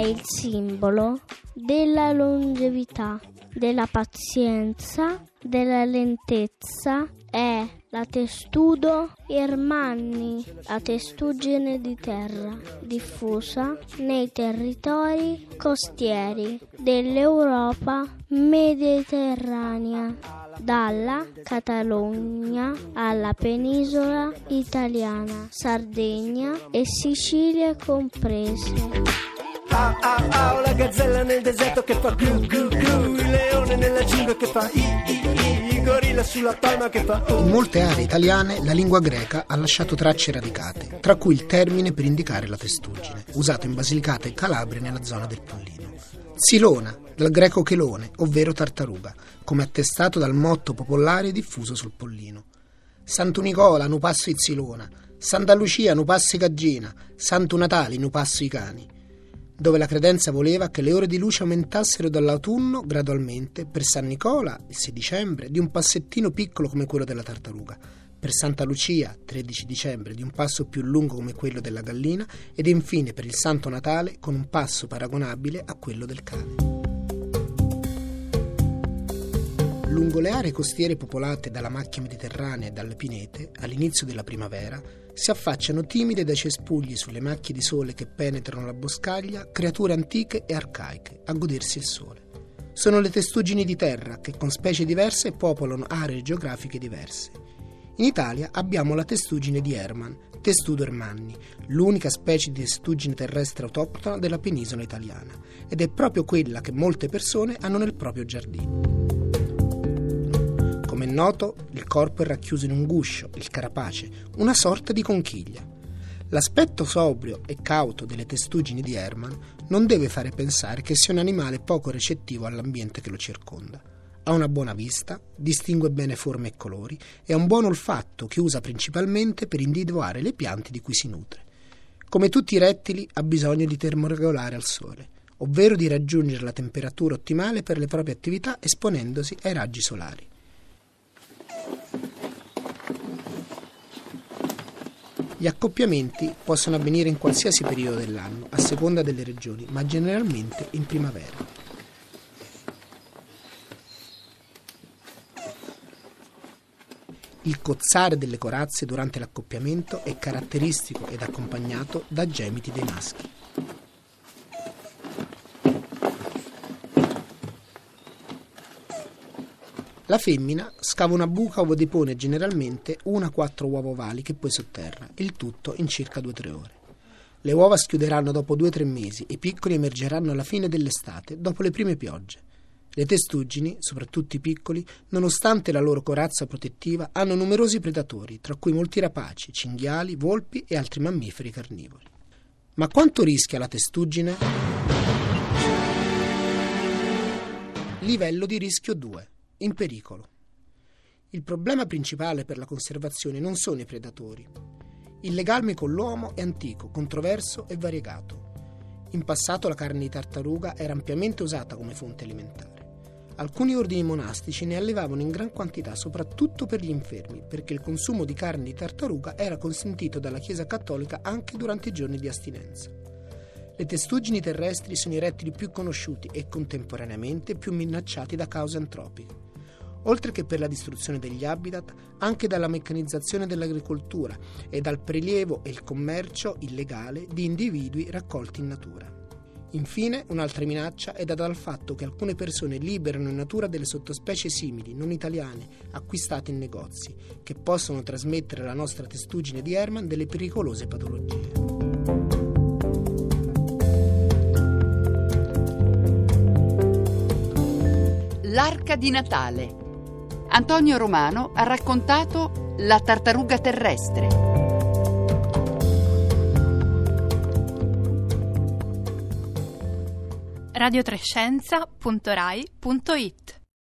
Il simbolo della longevità, della pazienza, della lentezza. È la testudo Irmanni, la testuggine di terra, diffusa nei territori costieri dell'Europa mediterranea, dalla Catalogna alla penisola italiana, Sardegna e Sicilia comprese. Ah ah ah, la gazzella nel deserto che fa glu glu glu, il leone nella giungla che fa i i i, il gorilla sulla palma che fa. In molte aree italiane la lingua greca ha lasciato tracce radicate, tra cui il termine per indicare la testuggine, usato in Basilicata e Calabria nella zona del Pollino. Silona, dal greco chelone, ovvero tartaruga, come attestato dal motto popolare diffuso sul Pollino. Santo Nicola, nu passo i Silona, Santa Lucia, nu passo i Gaggina, Santo Natale, nu passo i cani dove la credenza voleva che le ore di luce aumentassero dall'autunno gradualmente, per San Nicola, il 6 dicembre, di un passettino piccolo come quello della tartaruga, per Santa Lucia, 13 dicembre, di un passo più lungo come quello della gallina ed infine per il Santo Natale con un passo paragonabile a quello del cane. Lungo le aree costiere popolate dalla macchia mediterranea e dalle pinete, all'inizio della primavera, si affacciano timide dai cespugli sulle macchie di sole che penetrano la boscaglia creature antiche e arcaiche a godersi il sole. Sono le testuggini di terra che con specie diverse popolano aree geografiche diverse. In Italia abbiamo la testuggine di Hermann, Testudo ermanni, l'unica specie di testuggine terrestre autoctona della penisola italiana, ed è proprio quella che molte persone hanno nel proprio giardino. Noto, il corpo è racchiuso in un guscio, il carapace, una sorta di conchiglia. L'aspetto sobrio e cauto delle testuggini di Hermann non deve fare pensare che sia un animale poco recettivo all'ambiente che lo circonda. Ha una buona vista, distingue bene forme e colori e ha un buon olfatto che usa principalmente per individuare le piante di cui si nutre. Come tutti i rettili ha bisogno di termoregolare al sole, ovvero di raggiungere la temperatura ottimale per le proprie attività esponendosi ai raggi solari. Gli accoppiamenti possono avvenire in qualsiasi periodo dell'anno, a seconda delle regioni, ma generalmente in primavera. Il cozzare delle corazze durante l'accoppiamento è caratteristico ed accompagnato da gemiti dei maschi. La femmina scava una buca ove depone generalmente una a quattro uova ovali che poi sotterra, il tutto in circa 2-3 ore. Le uova schiuderanno dopo 2-3 mesi e i piccoli emergeranno alla fine dell'estate, dopo le prime piogge. Le testuggini, soprattutto i piccoli, nonostante la loro corazza protettiva, hanno numerosi predatori, tra cui molti rapaci, cinghiali, volpi e altri mammiferi carnivori. Ma quanto rischia la testuggine? Livello di rischio 2 in pericolo. Il problema principale per la conservazione non sono i predatori. Il legame con l'uomo è antico, controverso e variegato. In passato la carne di tartaruga era ampiamente usata come fonte alimentare. Alcuni ordini monastici ne allevavano in gran quantità soprattutto per gli infermi, perché il consumo di carne di tartaruga era consentito dalla Chiesa cattolica anche durante i giorni di astinenza. Le testuggini terrestri sono i rettili più conosciuti e contemporaneamente più minacciati da cause antropiche oltre che per la distruzione degli habitat, anche dalla meccanizzazione dell'agricoltura e dal prelievo e il commercio illegale di individui raccolti in natura. Infine, un'altra minaccia è data dal fatto che alcune persone liberano in natura delle sottospecie simili, non italiane, acquistate in negozi, che possono trasmettere alla nostra testuggine di Herman delle pericolose patologie. L'arca di Natale Antonio Romano ha raccontato La tartaruga terrestre. radiotrescienza.rai.it